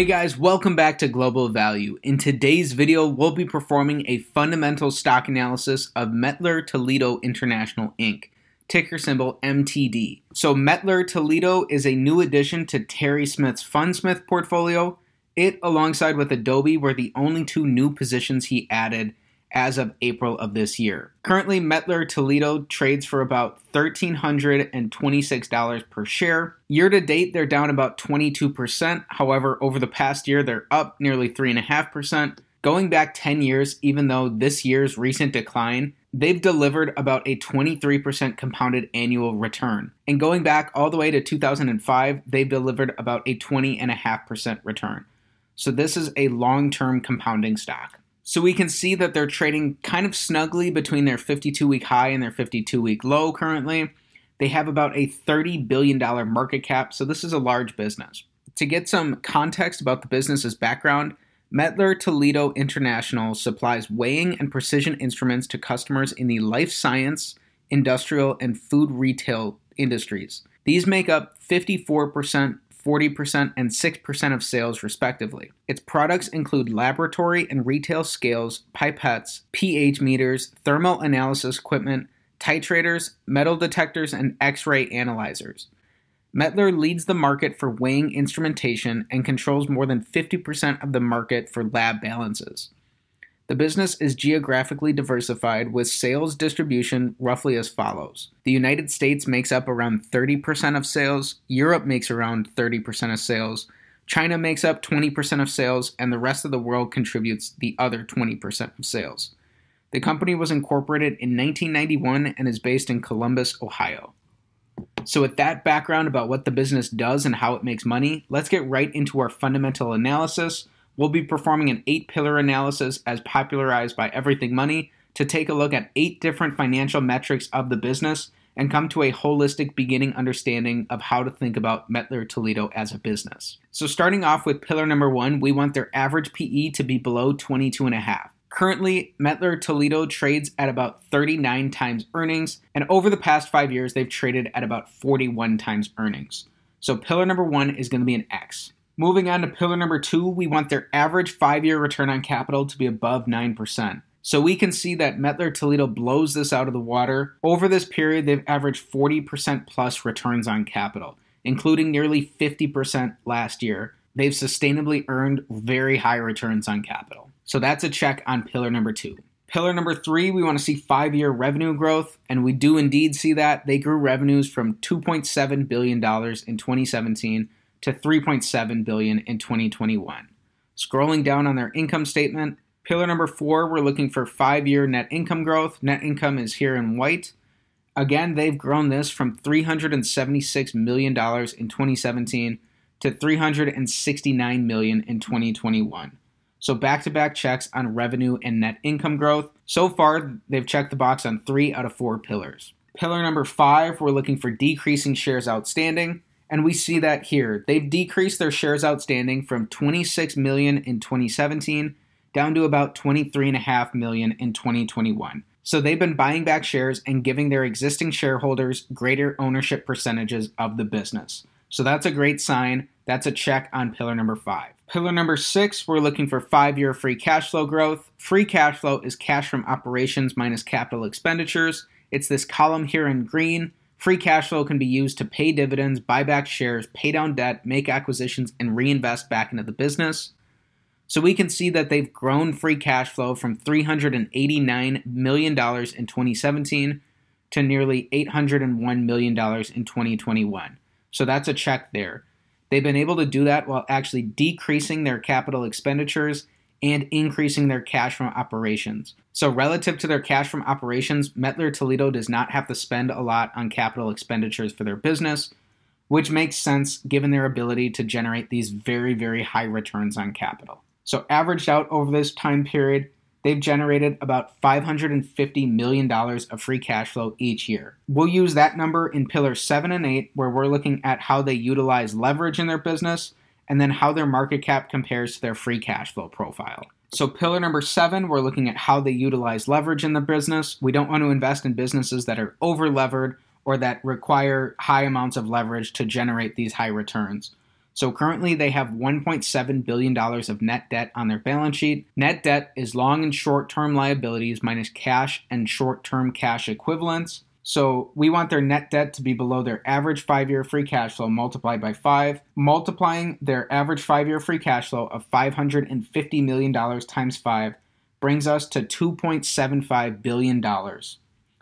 Hey guys, welcome back to Global Value. In today's video, we'll be performing a fundamental stock analysis of Mettler Toledo International Inc., ticker symbol MTD. So, Mettler Toledo is a new addition to Terry Smith's Fundsmith portfolio. It, alongside with Adobe, were the only two new positions he added as of April of this year. Currently, Mettler Toledo trades for about $1,326 per share. Year to date, they're down about 22%. However, over the past year, they're up nearly 3.5%. Going back 10 years, even though this year's recent decline, they've delivered about a 23% compounded annual return. And going back all the way to 2005, they've delivered about a 20.5% return. So this is a long term compounding stock. So we can see that they're trading kind of snugly between their 52 week high and their 52 week low currently. They have about a $30 billion market cap, so this is a large business. To get some context about the business's background, Mettler Toledo International supplies weighing and precision instruments to customers in the life science, industrial, and food retail industries. These make up 54% 40%, and 6% of sales, respectively. Its products include laboratory and retail scales, pipettes, pH meters, thermal analysis equipment, titrators, metal detectors, and X ray analyzers. Mettler leads the market for weighing instrumentation and controls more than 50% of the market for lab balances. The business is geographically diversified with sales distribution roughly as follows. The United States makes up around 30% of sales, Europe makes around 30% of sales, China makes up 20% of sales, and the rest of the world contributes the other 20% of sales. The company was incorporated in 1991 and is based in Columbus, Ohio. So, with that background about what the business does and how it makes money, let's get right into our fundamental analysis We'll be performing an eight pillar analysis as popularized by Everything Money to take a look at eight different financial metrics of the business and come to a holistic beginning understanding of how to think about Mettler Toledo as a business. So, starting off with pillar number one, we want their average PE to be below 22.5. Currently, Mettler Toledo trades at about 39 times earnings, and over the past five years, they've traded at about 41 times earnings. So, pillar number one is going to be an X. Moving on to pillar number two, we want their average five year return on capital to be above 9%. So we can see that Mettler Toledo blows this out of the water. Over this period, they've averaged 40% plus returns on capital, including nearly 50% last year. They've sustainably earned very high returns on capital. So that's a check on pillar number two. Pillar number three, we want to see five year revenue growth, and we do indeed see that. They grew revenues from $2.7 billion in 2017 to 3.7 billion in 2021. Scrolling down on their income statement, pillar number 4, we're looking for 5-year net income growth. Net income is here in white. Again, they've grown this from $376 million in 2017 to 369 million in 2021. So back-to-back checks on revenue and net income growth. So far, they've checked the box on 3 out of 4 pillars. Pillar number 5, we're looking for decreasing shares outstanding. And we see that here. They've decreased their shares outstanding from 26 million in 2017 down to about 23.5 million in 2021. So they've been buying back shares and giving their existing shareholders greater ownership percentages of the business. So that's a great sign. That's a check on pillar number five. Pillar number six, we're looking for five year free cash flow growth. Free cash flow is cash from operations minus capital expenditures. It's this column here in green. Free cash flow can be used to pay dividends, buy back shares, pay down debt, make acquisitions, and reinvest back into the business. So we can see that they've grown free cash flow from $389 million in 2017 to nearly $801 million in 2021. So that's a check there. They've been able to do that while actually decreasing their capital expenditures and increasing their cash from operations. So, relative to their cash from operations, Mettler Toledo does not have to spend a lot on capital expenditures for their business, which makes sense given their ability to generate these very, very high returns on capital. So, averaged out over this time period, they've generated about $550 million of free cash flow each year. We'll use that number in pillar 7 and 8, where we're looking at how they utilize leverage in their business and then how their market cap compares to their free cash flow profile. So, pillar number seven, we're looking at how they utilize leverage in the business. We don't want to invest in businesses that are over levered or that require high amounts of leverage to generate these high returns. So currently they have $1.7 billion of net debt on their balance sheet. Net debt is long and short term liabilities minus cash and short term cash equivalents. So we want their net debt to be below their average five year free cash flow multiplied by five. Multiplying their average five year free cash flow of $550 million times five brings us to $2.75 billion.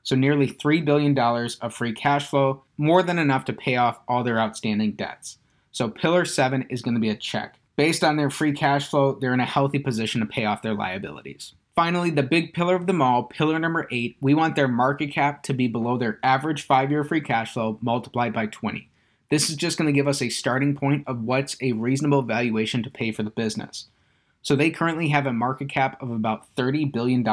So nearly $3 billion of free cash flow, more than enough to pay off all their outstanding debts. So pillar seven is going to be a check. Based on their free cash flow, they're in a healthy position to pay off their liabilities. Finally, the big pillar of them all, pillar number eight, we want their market cap to be below their average five year free cash flow multiplied by 20. This is just going to give us a starting point of what's a reasonable valuation to pay for the business. So they currently have a market cap of about $30 billion.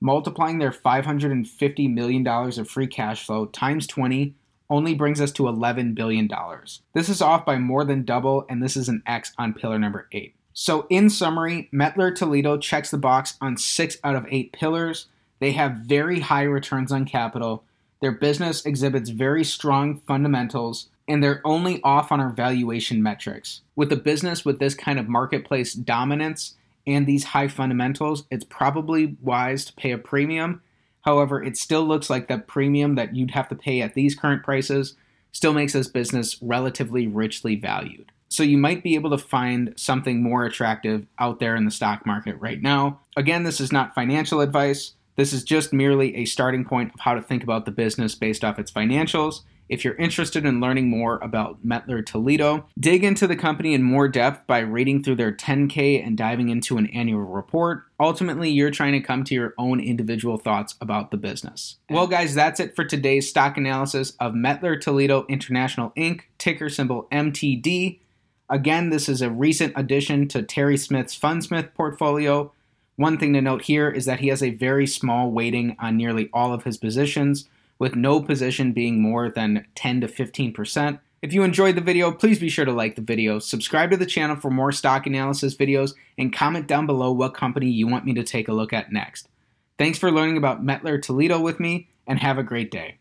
Multiplying their $550 million of free cash flow times 20 only brings us to $11 billion. This is off by more than double, and this is an X on pillar number 8. So, in summary, Mettler Toledo checks the box on six out of eight pillars. They have very high returns on capital. Their business exhibits very strong fundamentals, and they're only off on our valuation metrics. With a business with this kind of marketplace dominance and these high fundamentals, it's probably wise to pay a premium However, it still looks like the premium that you'd have to pay at these current prices still makes this business relatively richly valued. So you might be able to find something more attractive out there in the stock market right now. Again, this is not financial advice. This is just merely a starting point of how to think about the business based off its financials if you're interested in learning more about Mettler Toledo, dig into the company in more depth by reading through their 10K and diving into an annual report. Ultimately, you're trying to come to your own individual thoughts about the business. Well, guys, that's it for today's stock analysis of Mettler Toledo International Inc., ticker symbol MTD. Again, this is a recent addition to Terry Smith's Fundsmith portfolio. One thing to note here is that he has a very small weighting on nearly all of his positions with no position being more than 10 to 15%. If you enjoyed the video, please be sure to like the video, subscribe to the channel for more stock analysis videos, and comment down below what company you want me to take a look at next. Thanks for learning about Mettler Toledo with me, and have a great day.